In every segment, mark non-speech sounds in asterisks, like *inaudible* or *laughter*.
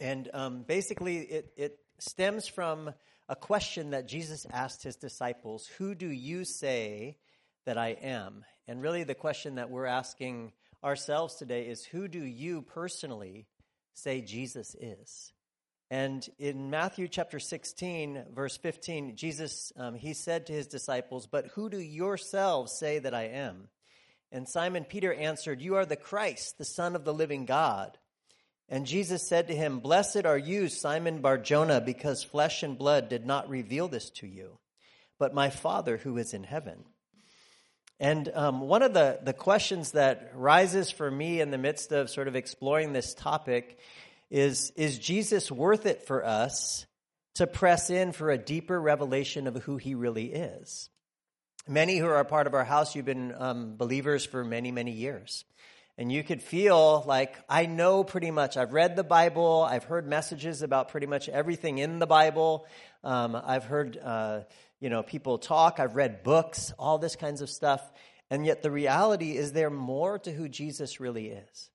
And um, basically, it, it stems from a question that Jesus asked his disciples Who do you say that I am? And really, the question that we're asking ourselves today is Who do you personally say Jesus is? And in Matthew chapter 16, verse 15, Jesus, um, he said to his disciples, But who do yourselves say that I am? And Simon Peter answered, You are the Christ, the Son of the living God. And Jesus said to him, Blessed are you, Simon Barjona, because flesh and blood did not reveal this to you, but my Father who is in heaven. And um, one of the, the questions that rises for me in the midst of sort of exploring this topic is Is Jesus worth it for us to press in for a deeper revelation of who he really is? Many who are part of our house, you've been um, believers for many, many years. And you could feel like, I know pretty much. I've read the Bible. I've heard messages about pretty much everything in the Bible. Um, I've heard, uh, you know, people talk. I've read books, all this kinds of stuff. And yet the reality is there more to who Jesus really is.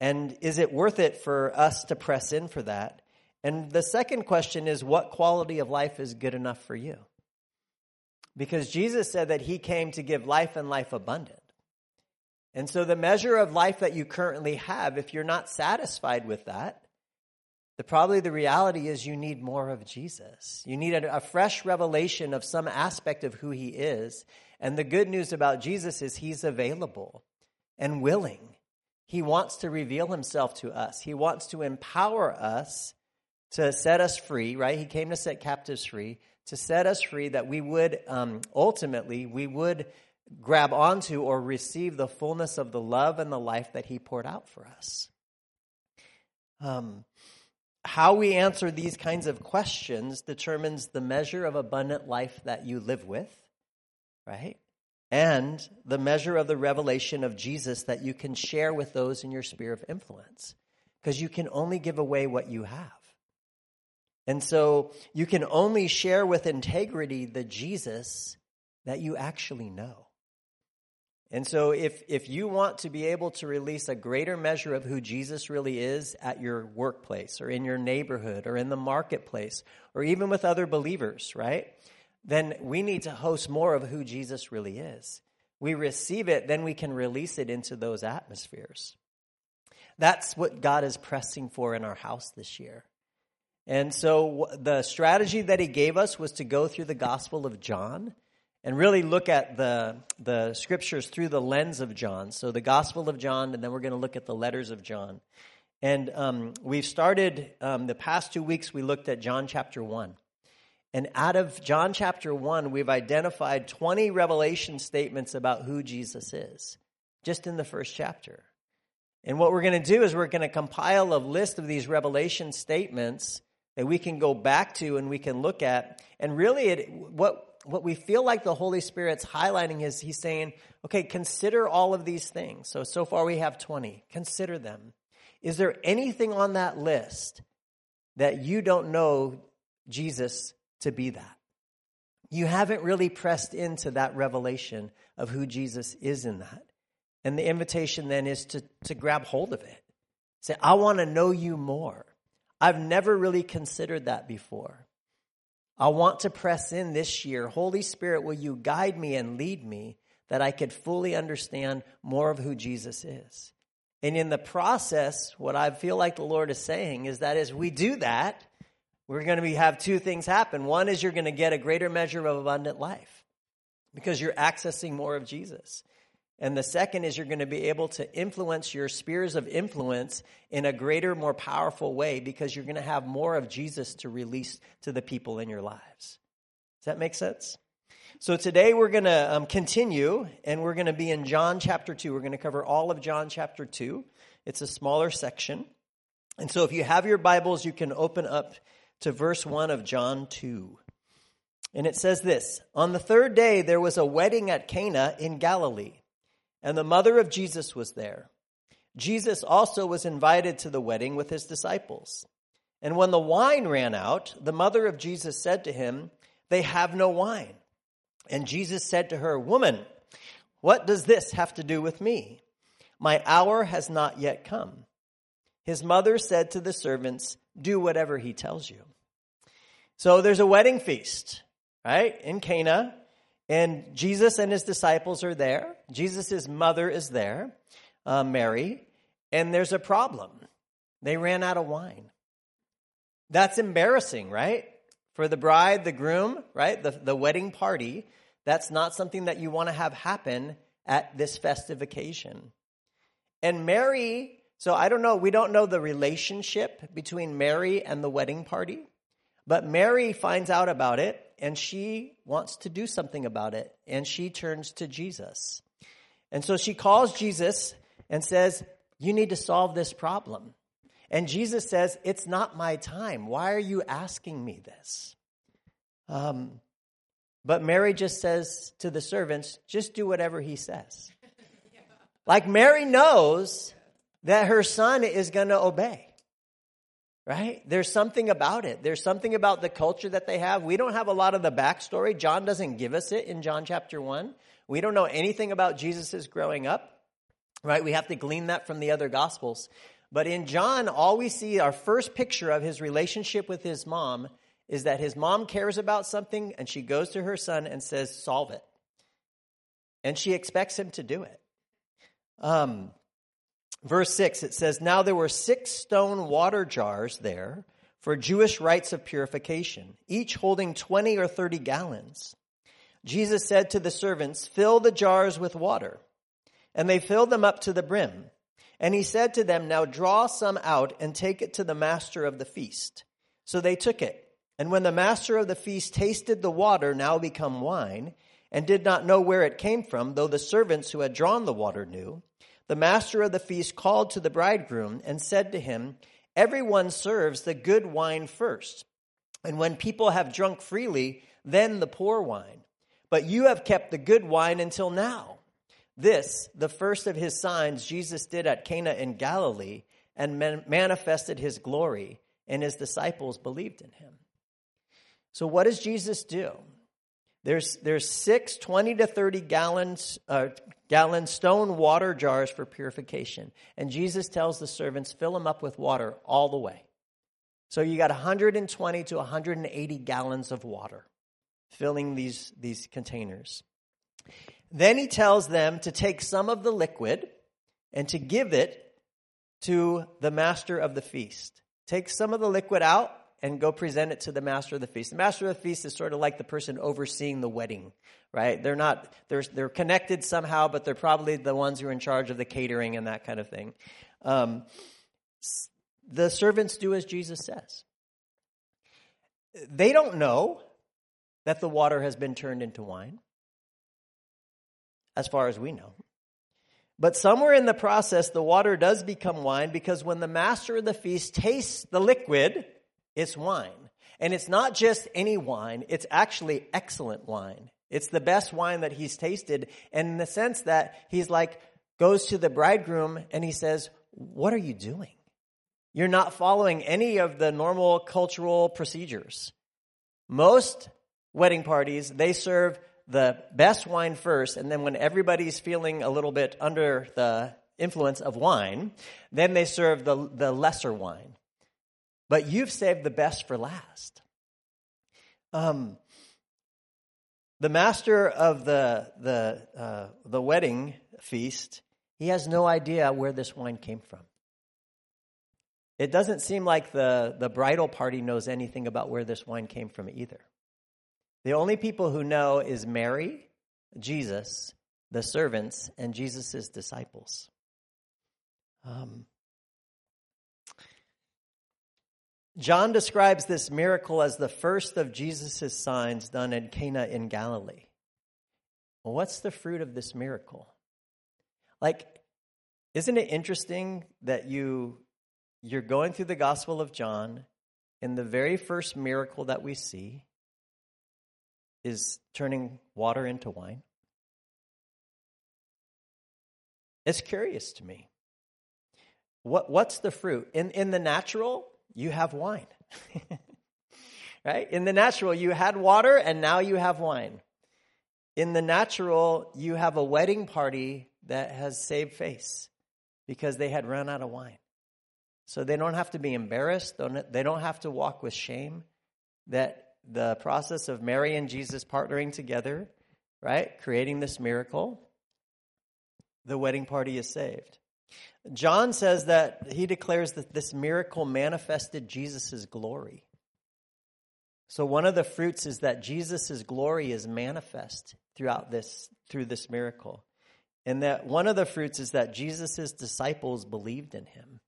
And is it worth it for us to press in for that? And the second question is, what quality of life is good enough for you? Because Jesus said that he came to give life and life abundant. And so the measure of life that you currently have, if you're not satisfied with that, the probably the reality is you need more of Jesus. You need a, a, fresh revelation of some aspect of who he is. And the good news about Jesus is he's available and willing. He wants to reveal himself to us. He wants to empower us to set us free, right? He came to set captives free, to set us free that we would um, ultimately, we would grab onto or receive the fullness of the love and the life that He poured out for us. Um, how we answer these kinds of questions determines the measure of abundant life that you live with, right? And the measure of the revelation of Jesus that you can share with those in your sphere of influence. Because you can only give away what you have. And so you can only share with integrity the Jesus that you actually know. And so if, if you want to be able to release a greater measure of who Jesus really is at your workplace or in your neighborhood or in the marketplace or even with other believers, right? Then we need to host more of who Jesus really is. We receive it, then we can release it into those atmospheres. That's what God is pressing for in our house this year. And so the strategy that he gave us was to go through the Gospel of John and really look at the, the scriptures through the lens of John. So the Gospel of John, and then we're going to look at the letters of John. And um, we've started um, the past two weeks, we looked at John chapter 1. And out of John chapter 1, we've identified 20 revelation statements about who Jesus is, just in the first chapter. And what we're going to do is we're going to compile a list of these revelation statements that we can go back to and we can look at. And really, it, what what we feel like the Holy Spirit's highlighting is he's saying, okay, consider all of these things. So, so far we have 20. Consider them. Is there anything on that list that you don't know Jesus to be that? You haven't really pressed into that revelation of who Jesus is in that. And the invitation then is to, to grab hold of it. Say, I want to know you more. I've never really considered that before. I want to press in this year. Holy Spirit, will you guide me and lead me that I could fully understand more of who Jesus is? And in the process, what I feel like the Lord is saying is that as we do that, we're going to be, have two things happen. One is you're going to get a greater measure of abundant life because you're accessing more of Jesus. And the second is you're going to be able to influence your spheres of influence in a greater, more powerful way because you're going to have more of Jesus to release to the people in your lives. Does that make sense? So today we're going to um, continue and we're going to be in John chapter 2. We're going to cover all of John chapter 2. It's a smaller section. And so if you have your Bibles, you can open up to verse 1 of John 2. And it says this On the third day, there was a wedding at Cana in Galilee and the mother of Jesus was there. Jesus also was invited to the wedding with his disciples. And when the wine ran out, the mother of Jesus said to him, They have no wine. And Jesus said to her, Woman, what does this have to do with me? My hour has not yet come. his mother said to the servants, Do whatever he tells you. So there's a wedding feast, right, in Cana, and Jesus and his disciples are there. Jesus' mother is there, uh, Mary, and there's a problem. They ran out of wine. That's embarrassing, right? For the bride, the groom, right? The, the wedding party. That's not something that you want to have happen at this festive occasion. And Mary, so I don't know, we don't know the relationship between Mary and the wedding party, but Mary finds out about it and she wants to do something about it and she turns to Jesus. And so she calls Jesus and says, You need to solve this problem. And Jesus says, It's not my time. Why are you asking me this? Um, but Mary just says to the servants, Just do whatever he says. *laughs* Like Mary knows that her son is going to obey. Right? There's something about it. There's something about the culture that they have. We don't have a lot of the backstory. John doesn't give us it in John chapter 1. We don't know anything about Jesus' growing up. Right? We have to glean that from the other gospels. But in John, all we see, our first picture of his relationship with his mom, is that his mom cares about something and she goes to her son and says, Solve it. And she expects him to do it. Um, verse 6, it says, Now there were six stone water jars there for Jewish rites of purification, each holding 20 or 30 gallons. Jesus said to the servants, Fill the jars with water. And they filled them up to the brim. And he said to them, Now draw some out and take it to the master of the feast. So they took it. And when the master of the feast tasted the water now become wine, and did not know where it came from, though the servants who had drawn the water knew, the master of the feast called to the bridegroom and said to him, Everyone serves the good wine first, and when people have drunk freely, then the poor wine. But you have kept the good wine until now. This, the first of his signs, Jesus did at Cana in Galilee and manifested his glory, and his disciples believed in him. So, what does Jesus do? There's, there's six 20 to 30 gallons, uh, gallon stone water jars for purification. And Jesus tells the servants, fill them up with water all the way. So you got 120 to 180 gallons of water filling these, these containers. Then he tells them to take some of the liquid and to give it to the master of the feast. Take some of the liquid out and go present it to the master of the feast. The master of the feast is sort of like the person overseeing the wedding, right? They're not, they're, they're connected somehow, but they're probably the ones who are in charge of the catering and that kind of thing. Um, the servants do as Jesus says. They don't know that the water has been turned into wine, as far as we know. But somewhere in the process, the water does become wine because when the master of the feast tastes the liquid, it's wine. And it's not just any wine, it's actually excellent wine. It's the best wine that he's tasted. And in the sense that he's like, goes to the bridegroom and he says, What are you doing? You're not following any of the normal cultural procedures. Most wedding parties, they serve the best wine first, and then when everybody's feeling a little bit under the influence of wine, then they serve the, the lesser wine but you've saved the best for last. Um, the master of the the uh, the wedding feast, he has no idea where this wine came from. It doesn't seem like the, the bridal party knows anything about where this wine came from either. The only people who know is Mary, Jesus, the servants, and Jesus' disciples. Um, John describes this miracle as the first of Jesus' signs done at Cana in Galilee. Well, what's the fruit of this miracle? Like, isn't it interesting that you you're going through the Gospel of John, and the very first miracle that we see is turning water into wine? It's curious to me. What, what's the fruit? In, in the natural, you have wine. *laughs* right? In the natural, you had water and now you have wine. In the natural, you have a wedding party that has saved face because they had run out of wine. So they don't have to be embarrassed, they don't have to walk with shame. That the process of Mary and Jesus partnering together, right, creating this miracle, the wedding party is saved. John says that he declares that this miracle manifested Jesus' glory. So one of the fruits is that Jesus' glory is manifest throughout this through this miracle. And that one of the fruits is that Jesus' disciples believed in him.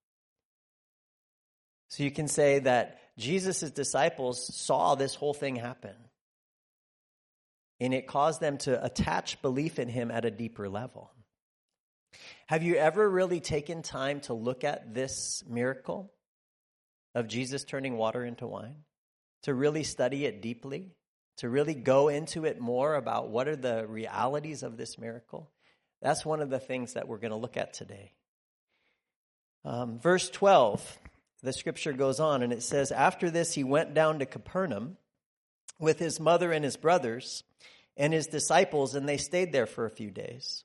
So you can say that Jesus' disciples saw this whole thing happen. And it caused them to attach belief in him at a deeper level. Have you ever really taken time to look at this miracle of Jesus turning water into wine? To really study it deeply? To really go into it more about what are the realities of this miracle? That's one of the things that we're going to look at today. Um, verse 12, the scripture goes on and it says, After this, he went down to Capernaum with his mother and his brothers and his disciples, and they stayed there for a few days.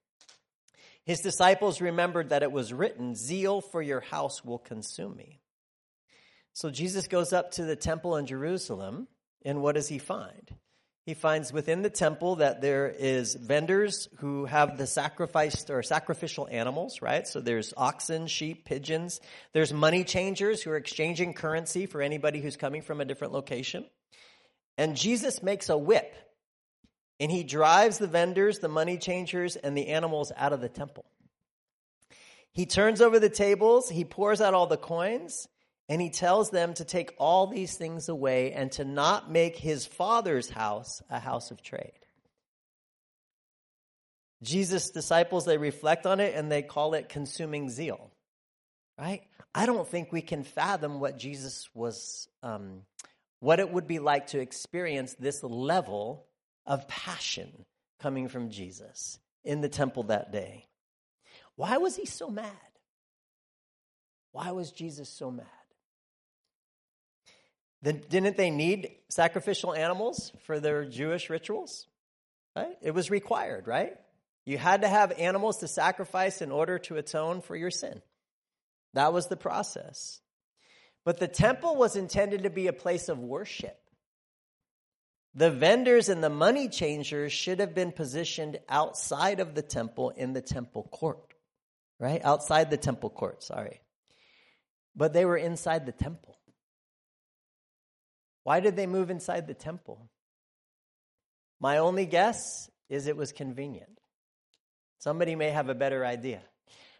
His disciples remembered that it was written, Zeal for your house will consume me. So Jesus goes up to the temple in Jerusalem, and what does he find? He finds within the temple that there is vendors who have the sacrificed or sacrificial animals, right? So there's oxen, sheep, pigeons. There's money changers who are exchanging currency for anybody who's coming from a different location. And Jesus makes a whip and he drives the vendors, the money changers, and the animals out of the temple. He turns over the tables, he pours out all the coins, and he tells them to take all these things away and to not make his father's house a house of trade. Jesus' disciples, they reflect on it and they call it consuming zeal, right? I don't think we can fathom what Jesus was, um, what it would be like to experience this level of passion coming from Jesus in the temple that day. Why was he so mad? Why was Jesus so mad? Didn't they need sacrificial animals for their Jewish rituals? Right? It was required, right? You had to have animals to sacrifice in order to atone for your sin. That was the process. But the temple was intended to be a place of worship. The vendors and the money changers should have been positioned outside of the temple in the temple court, right? Outside the temple court, sorry. But they were inside the temple. Why did they move inside the temple? My only guess is it was convenient. Somebody may have a better idea,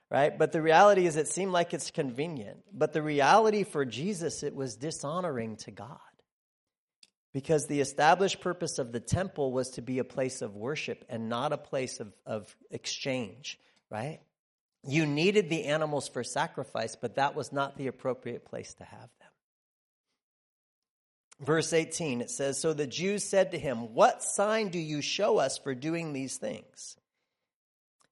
right? But the reality is it seemed like it's convenient. But the reality for Jesus, it was dishonoring to God. Because the established purpose of the temple was to be a place of worship and not a place of, of exchange, right? You needed the animals for sacrifice, but that was not the appropriate place to have them. Verse 18, it says So the Jews said to him, What sign do you show us for doing these things?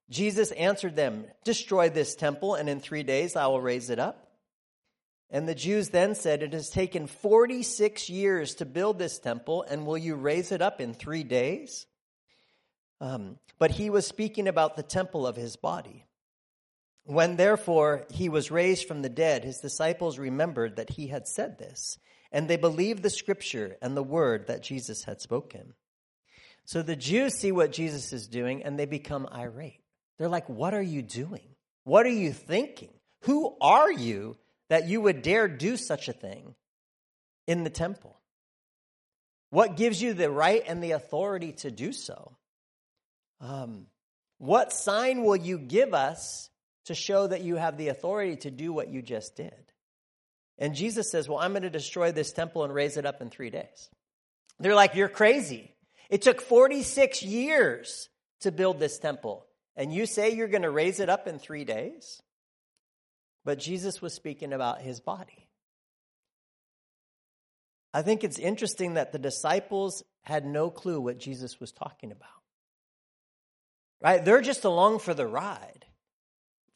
Jesus answered them, Destroy this temple, and in three days I will raise it up. And the Jews then said, It has taken 46 years to build this temple, and will you raise it up in three days? Um, but he was speaking about the temple of his body. When therefore he was raised from the dead, his disciples remembered that he had said this, and they believed the scripture and the word that Jesus had spoken. So the Jews see what Jesus is doing and they become irate. They're like, What are you doing? What are you thinking? Who are you that you would dare do such a thing in the temple? What gives you the right and the authority to do so? Um, what sign will you give us to show that you have the authority to do what you just did? And Jesus says, Well, I'm going to destroy this temple and raise it up in three days. They're like, You're crazy. It took 46 years to build this temple. And you say you're going to raise it up in three days? But Jesus was speaking about his body. I think it's interesting that the disciples had no clue what Jesus was talking about. Right? They're just along for the ride.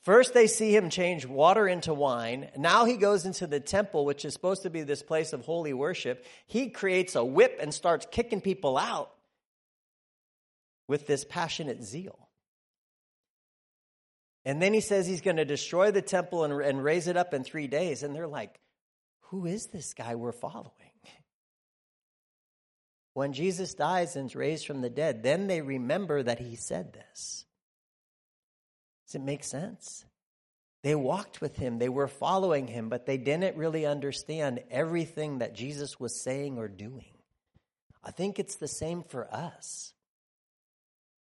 First, they see him change water into wine. Now he goes into the temple, which is supposed to be this place of holy worship. He creates a whip and starts kicking people out with this passionate zeal. And then he says he's going to destroy the temple and, and raise it up in three days. And they're like, who is this guy we're following? *laughs* When Jesus dies and is raised from the dead, then they remember that he said this. Does it make sense? They walked with him, they were following him, but they didn't really understand everything that Jesus was saying or doing. I think it's the same for us.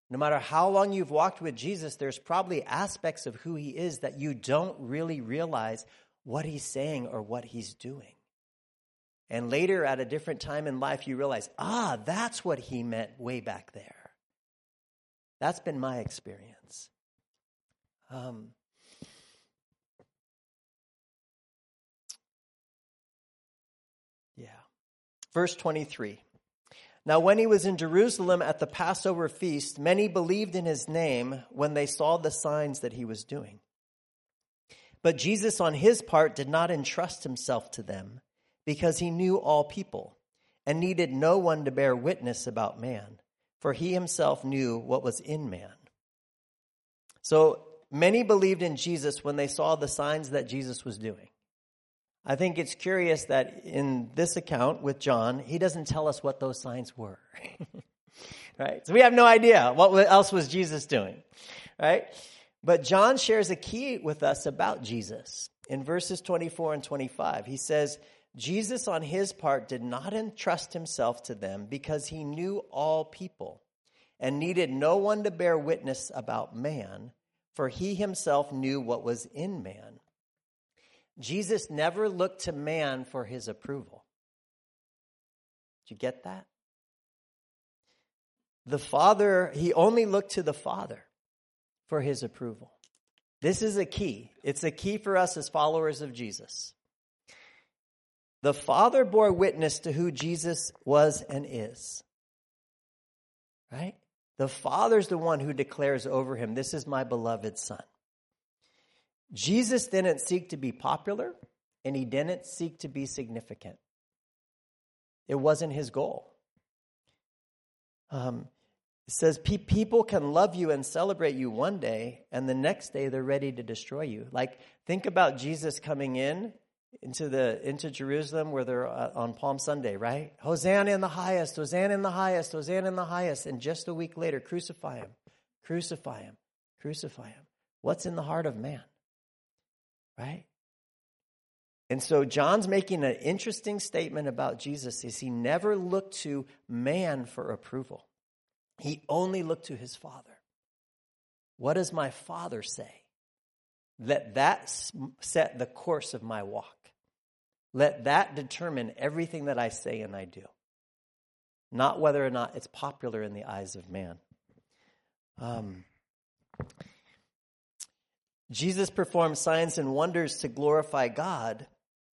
No matter how long you've walked with Jesus, there's probably aspects of who he is that you don't really realize what he's saying or what he's doing. And later, at a different time in life, you realize, ah, that's what he meant way back there. That's been my experience. Um, yeah. Verse 23. Now, when he was in Jerusalem at the Passover feast, many believed in his name when they saw the signs that he was doing. But Jesus, on his part, did not entrust himself to them because he knew all people and needed no one to bear witness about man, for he himself knew what was in man. So many believed in Jesus when they saw the signs that Jesus was doing. I think it's curious that in this account with John, he doesn't tell us what those signs were. *laughs* right? So we have no idea what else was Jesus doing. Right? But John shares a key with us about Jesus. In verses 24 and 25, he says, Jesus on his part did not entrust himself to them because he knew all people and needed no one to bear witness about man, for he himself knew what was in man. Jesus never looked to man for his approval. Did you get that? The Father, he only looked to the Father for his approval. This is a key. It's a key for us as followers of Jesus. The Father bore witness to who Jesus was and is. Right? The Father's the one who declares over him, This is my beloved Son. Jesus didn't seek to be popular and he didn't seek to be significant. It wasn't his goal. Um, it says people can love you and celebrate you one day, and the next day they're ready to destroy you. Like, think about Jesus coming in into the into Jerusalem where they're uh, on Palm Sunday, right? Hosanna in the highest, Hosanna in the highest, Hosanna in the highest, and just a week later, crucify him, crucify him, crucify him. What's in the heart of man? Right? And so John's making an interesting statement about Jesus is he never looked to man for approval. He only looked to his father. What does my father say? Let that set the course of my walk. Let that determine everything that I say and I do. Not whether or not it's popular in the eyes of man. Um, Jesus performed signs and wonders to glorify God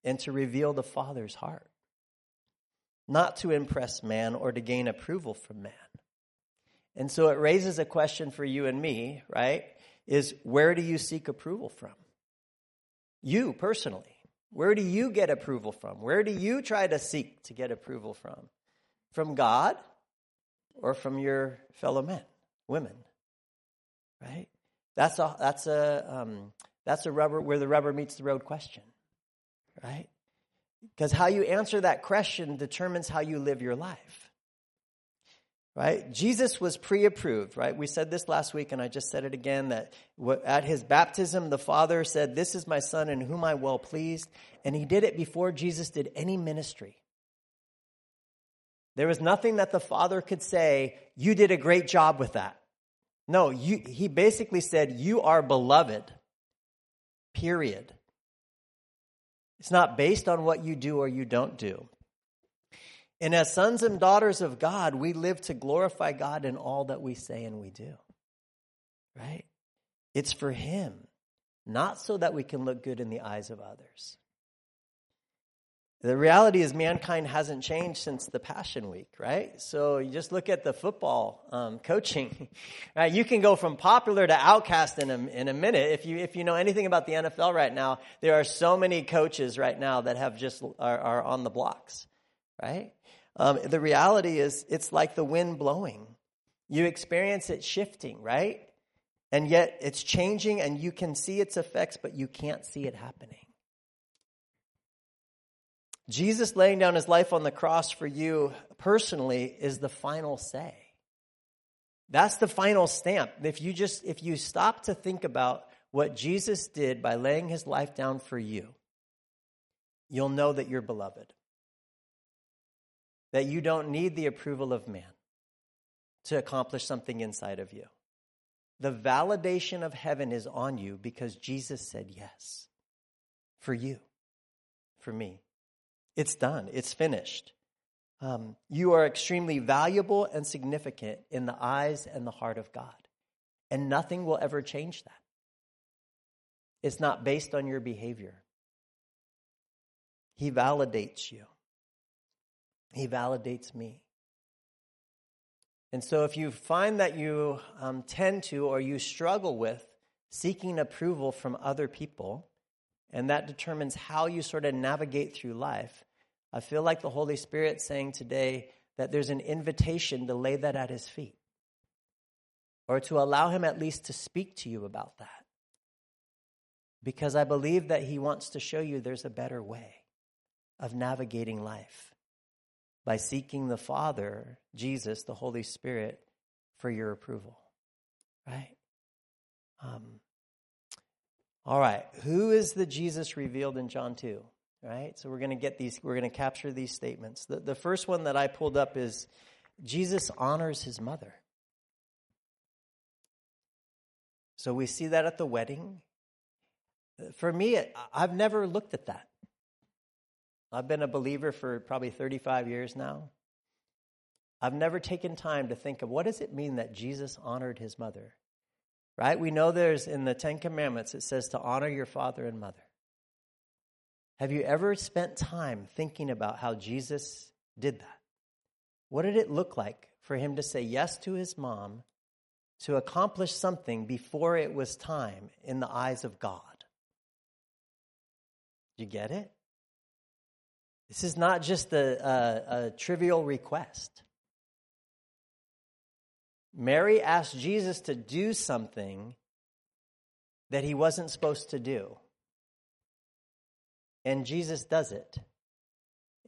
and to reveal the Father's heart, not to impress man or to gain approval from man. And so it raises a question for you and me, right? Is where do you seek approval from? You personally. Where do you get approval from? Where do you try to seek to get approval from? From God or from your fellow men, women? Right? That's a that's a um, that's a rubber where the rubber meets the road question, right? Because how you answer that question determines how you live your life. Right? Jesus was pre-approved, right? We said this last week and I just said it again that at his baptism the Father said, "This is my son in whom I well pleased." And he did it before Jesus did any ministry. There was nothing that the Father could say, "You did a great job with that." No, you, he basically said, You are beloved. Period. It's not based on what you do or you don't do. And as sons and daughters of God, we live to glorify God in all that we say and we do. Right? It's for Him, not so that we can look good in the eyes of others. The reality is mankind hasn't changed since the Passion Week, right? So you just look at the football um, *laughs* coaching, right? You can go from popular to outcast in a, in a minute. If you if you know anything about the NFL right now, there are so many coaches right now that have just are, are on the blocks, right? Um, the reality is, it's like the wind blowing. You experience it shifting, right? And yet it's changing, and you can see its effects, but you can't see it happening. Jesus laying down his life on the cross for you personally is the final say. That's the final stamp. If you just if you stop to think about what Jesus did by laying his life down for you, you'll know that you're beloved. That you don't need the approval of man to accomplish something inside of you. The validation of heaven is on you because Jesus said yes. For you, for me. It's done, it's finished. Um, you are extremely valuable and significant in the eyes and the heart of God. And nothing will ever change that. It's not based on your behavior. He validates you, He validates me. And so, if you find that you um, tend to or you struggle with seeking approval from other people, and that determines how you sort of navigate through life, I feel like the Holy Spirit saying today that there's an invitation to lay that at his feet or to allow him at least to speak to you about that. Because I believe that he wants to show you there's a better way of navigating life by seeking the Father, Jesus, the Holy Spirit, for your approval. Right? Um, all right. Who is the Jesus revealed in John 2? right? So we're going to get these, we're going to capture these statements. The, the first one that I pulled up is Jesus honors his mother. So we see that at the wedding. For me, I've never looked at that. I've been a believer for probably 35 years now. I've never taken time to think of what does it mean that Jesus honored his mother? Right? We know there's in the 10 commandments it says to honor your father and mother. Have you ever spent time thinking about how Jesus did that? What did it look like for him to say yes to his mom to accomplish something before it was time in the eyes of God? You get it? This is not just a, a, a trivial request. Mary asked Jesus to do something that he wasn't supposed to do and Jesus does it.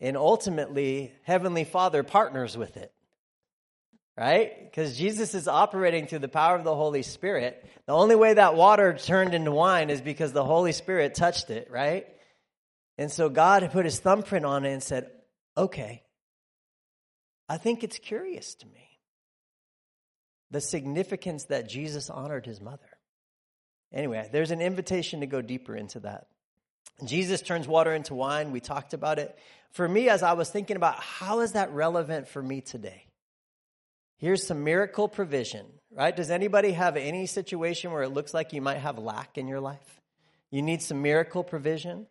And ultimately, Heavenly Father partners with it. Right? Because Jesus is operating through the power of the Holy Spirit. The only way that water turned into wine is because the Holy Spirit touched it, right? And so God put his thumbprint on it and said, okay, I think it's curious to me the significance that Jesus honored his mother. Anyway, there's an invitation to go deeper into that. Jesus turns water into wine. We talked about it. For me, as I was thinking about how is that relevant for me today? Here's some miracle provision, right? Does anybody have any situation where it looks like you might have lack in your life? You need some miracle provision,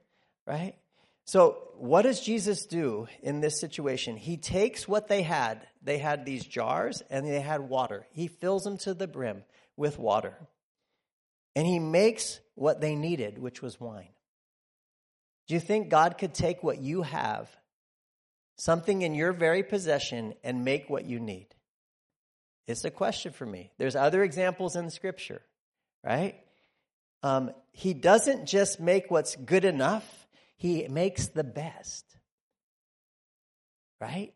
right? So, what does Jesus do in this situation? He takes what they had. They had these jars and they had water. He fills them to the brim with water. And he makes what they needed, which was wine. Do you think God could take what you have, something in your very possession, and make what you need? It's a question for me. There's other examples in Scripture, right? Um, he doesn't just make what's good enough, he makes the best, right?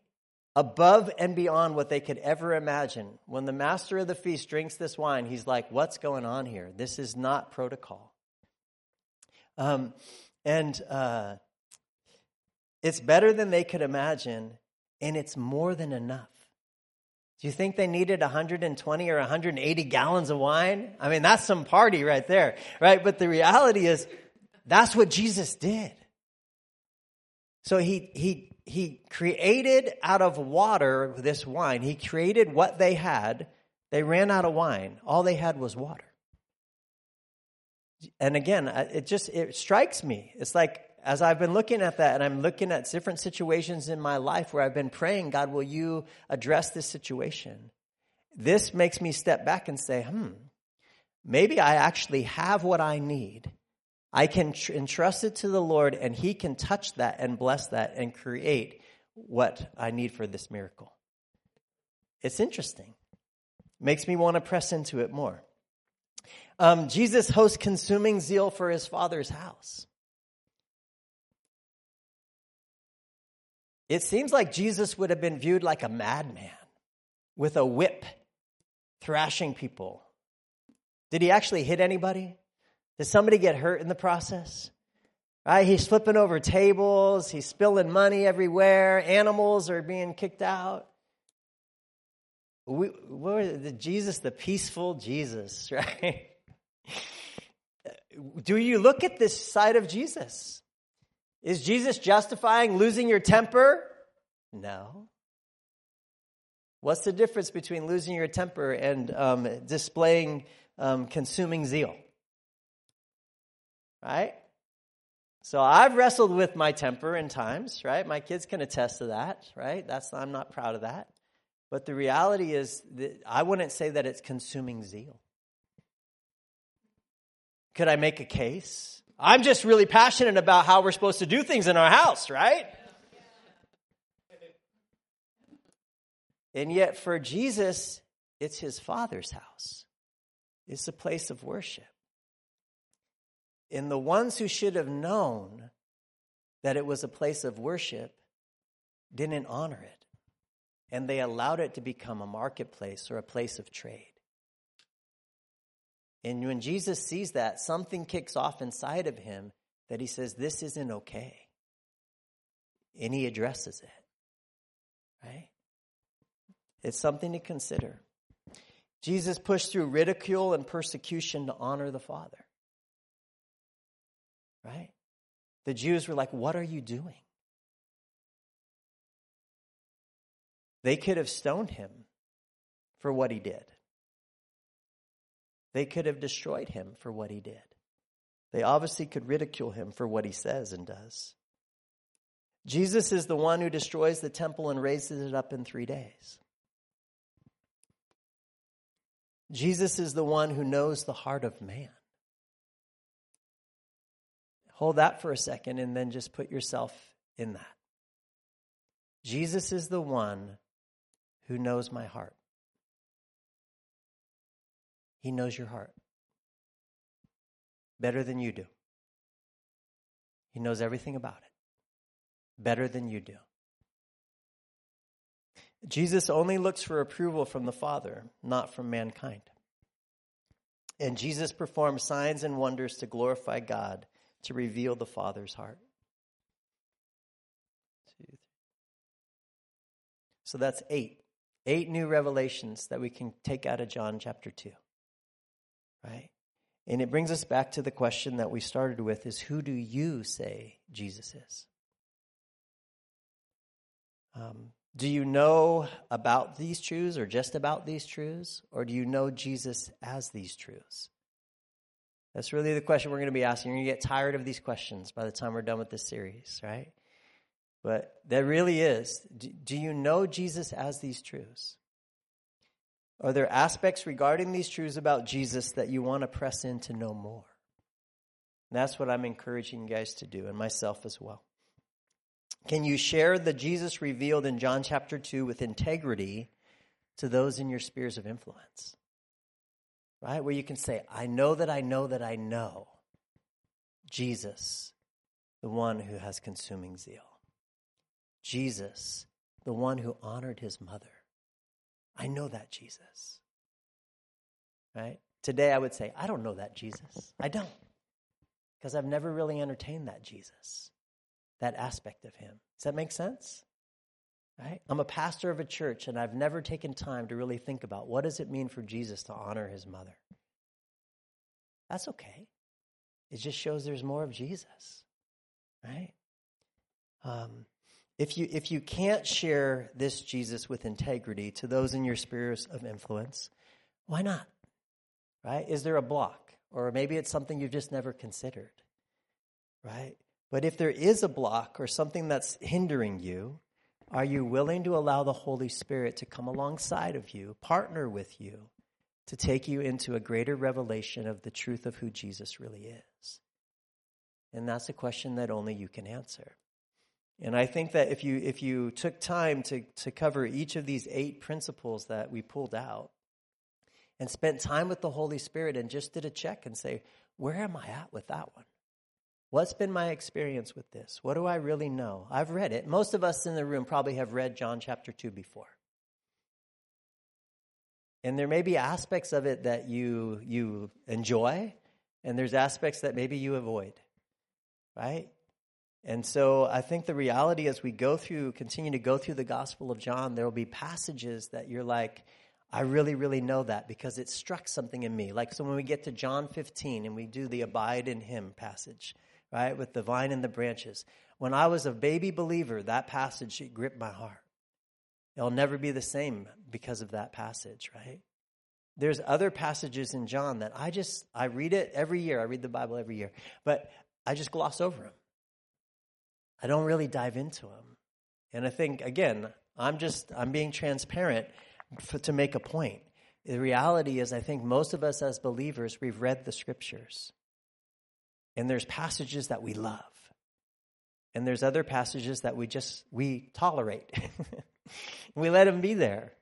Above and beyond what they could ever imagine. When the master of the feast drinks this wine, he's like, What's going on here? This is not protocol. Um, and uh, it's better than they could imagine, and it's more than enough. Do you think they needed 120 or 180 gallons of wine? I mean, that's some party right there, right? But the reality is, that's what Jesus did. So he, he, he created out of water this wine. He created what they had. They ran out of wine. All they had was water and again, it just it strikes me. It's like as I've been looking at that and I'm looking at different situations in my life where I've been praying, God, will you address this situation? This makes me step back and say, hmm, maybe I actually have what I need. I can tr- entrust it to the Lord and He can touch that and bless that and create what I need for this miracle. It's interesting. Makes me want to press into it more. Um, Jesus hosts consuming zeal for his father's house. It seems like Jesus would have been viewed like a madman with a whip, thrashing people. Did he actually hit anybody? Did somebody get hurt in the process? Right? He's flipping over tables, he's spilling money everywhere, animals are being kicked out. We, the Jesus, the peaceful Jesus, *laughs* right? Do you look at this side of Jesus? Is Jesus justifying losing your temper? No. What's the difference between losing your temper and um, displaying um, consuming zeal? Right? So I've wrestled with my temper in times, right? My kids can attest to that, right? That's I'm not proud of that. But the reality is that I wouldn't say that it's consuming zeal. Could I make a case? I'm just really passionate about how we're supposed to do things in our house, right? And yet, for Jesus, it's his Father's house, it's a place of worship. And the ones who should have known that it was a place of worship didn't honor it. And they allowed it to become a marketplace or a place of trade. And when Jesus sees that, something kicks off inside of him that he says, This isn't okay. And he addresses it. Right? It's something to consider. Jesus pushed through ridicule and persecution to honor the Father. Right? The Jews were like, What are you doing? They could have stoned him for what he did. They could have destroyed him for what he did. They obviously could ridicule him for what he says and does. Jesus is the one who destroys the temple and raises it up in three days. Jesus is the one who knows the heart of man. Hold that for a second and then just put yourself in that. Jesus is the one who knows my heart. He knows your heart better than you do. He knows everything about it better than you do. Jesus only looks for approval from the Father, not from mankind. And Jesus performs signs and wonders to glorify God, to reveal the Father's heart. So that's eight. Eight new revelations that we can take out of John chapter 2 right? And it brings us back to the question that we started with is who do you say Jesus is? Um, do you know about these truths or just about these truths? Or do you know Jesus as these truths? That's really the question we're going to be asking. You're going to get tired of these questions by the time we're done with this series, right? But that really is. Do, you know Jesus as these truths? Are there aspects regarding these truths about Jesus that you want to press in to know more? And that's what I'm encouraging you guys to do, and myself as well. Can you share the Jesus revealed in John chapter 2 with integrity to those in your spheres of influence? Right? Where you can say, I know that I know that I know Jesus, the one who has consuming zeal. Jesus, the one who honored his mother. I know that Jesus. Right? Today I would say, I don't know that Jesus. I don't. Because I've never really entertained that Jesus, that aspect of him. Does that make sense? Right? I'm a pastor of a church and I've never taken time to really think about what does it mean for Jesus to honor his mother? That's okay. It just shows there's more of Jesus. Right? Um, if you, if you can't share this Jesus with integrity to those in your spheres of influence, why not? Right? Is there a block? Or maybe it's something you've just never considered. Right? But if there is a block or something that's hindering you, are you willing to allow the Holy Spirit to come alongside of you, partner with you, to take you into a greater revelation of the truth of who Jesus really is? And that's a question that only you can answer. And I think that if you if you took time to to cover each of these eight principles that we pulled out and spent time with the Holy Spirit and just did a check and say, where am I at with that one? What's been my experience with this? What do I really know? I've read it. Most of us in the room probably have read John chapter 2 before. And there may be aspects of it that you you enjoy and there's aspects that maybe you avoid. Right? And so I think the reality as we go through, continue to go through the Gospel of John, there will be passages that you're like, I really, really know that because it struck something in me. Like, so when we get to John 15 and we do the abide in him passage, right, with the vine and the branches, when I was a baby believer, that passage gripped my heart. It'll never be the same because of that passage, right? There's other passages in John that I just, I read it every year. I read the Bible every year, but I just gloss over them. I don't really dive into them. And I think, again, I'm just, I'm being transparent for, to make a point. The reality is, I think most of us as believers, we've read the scriptures. And there's passages that we love. And there's other passages that we just, we tolerate. *laughs* we let them be there.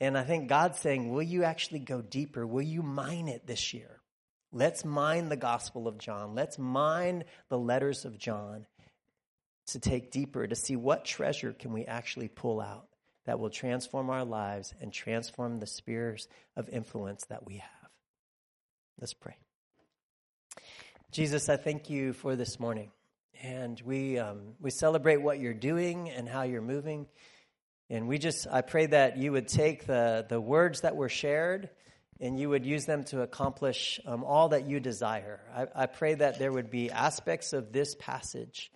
And I think God's saying, will you actually go deeper? Will you mine it this year? Let's mine the Gospel of John. Let's mine the letters of John to take deeper, to see what treasure can we actually pull out that will transform our lives and transform the spheres of influence that we have. Let's pray. Jesus, I thank you for this morning. And we, um, we celebrate what you're doing and how you're moving. And we just, I pray that you would take the, the words that were shared and you would use them to accomplish um, all that you desire. I, I pray that there would be aspects of this passage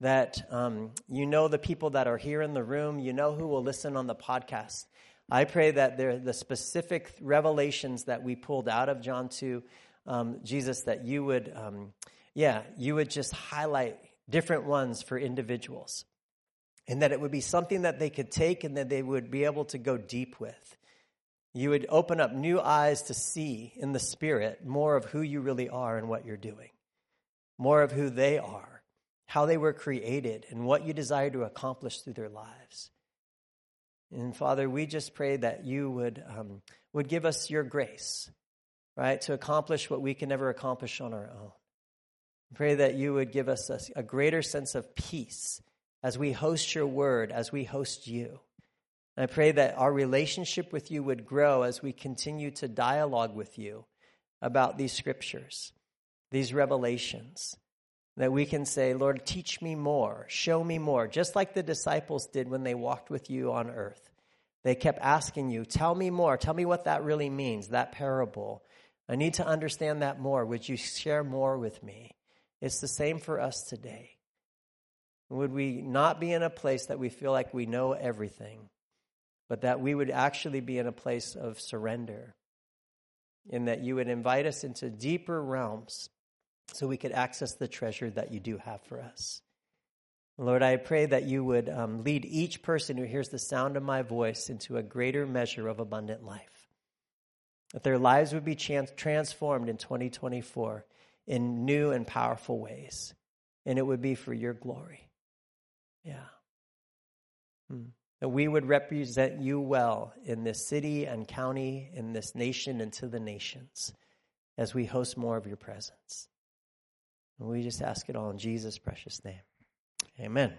that um, you know the people that are here in the room, you know who will listen on the podcast. I pray that the specific revelations that we pulled out of John 2, um, Jesus, that you would, um, yeah, you would just highlight different ones for individuals. And that it would be something that they could take and that they would be able to go deep with. You would open up new eyes to see in the Spirit more of who you really are and what you're doing, more of who they are how they were created, and what you desire to accomplish through their lives. And Father, we just pray that you would, um, would give us your grace, right, to accomplish what we can never accomplish on our own. Pray that you would give us a, a greater sense of peace as we host your word, as we host you. And I pray that our relationship with you would grow as we continue to dialogue with you about these scriptures, these revelations that we can say, Lord, teach me more, show me more, just like the disciples did when they walked with you on earth. They kept asking you, Tell me more. Tell me what that really means, that parable. I need to understand that more. Would you share more with me? It's the same for us today. Would we not be in a place that we feel like we know everything, but that we would actually be in a place of surrender, in that you would invite us into deeper realms so we could access the treasure that you do have for us. Lord, I pray that you would um, lead each person who hears the sound of my voice into a greater measure of abundant life. That their lives would be trans- transformed in 2024 in new and powerful ways. And it would be for your glory. Yeah. Hmm. That we would represent you well in this city and county, in this nation, and to the nations as we host more of your presence. And we just ask it all in Jesus' precious name. Amen.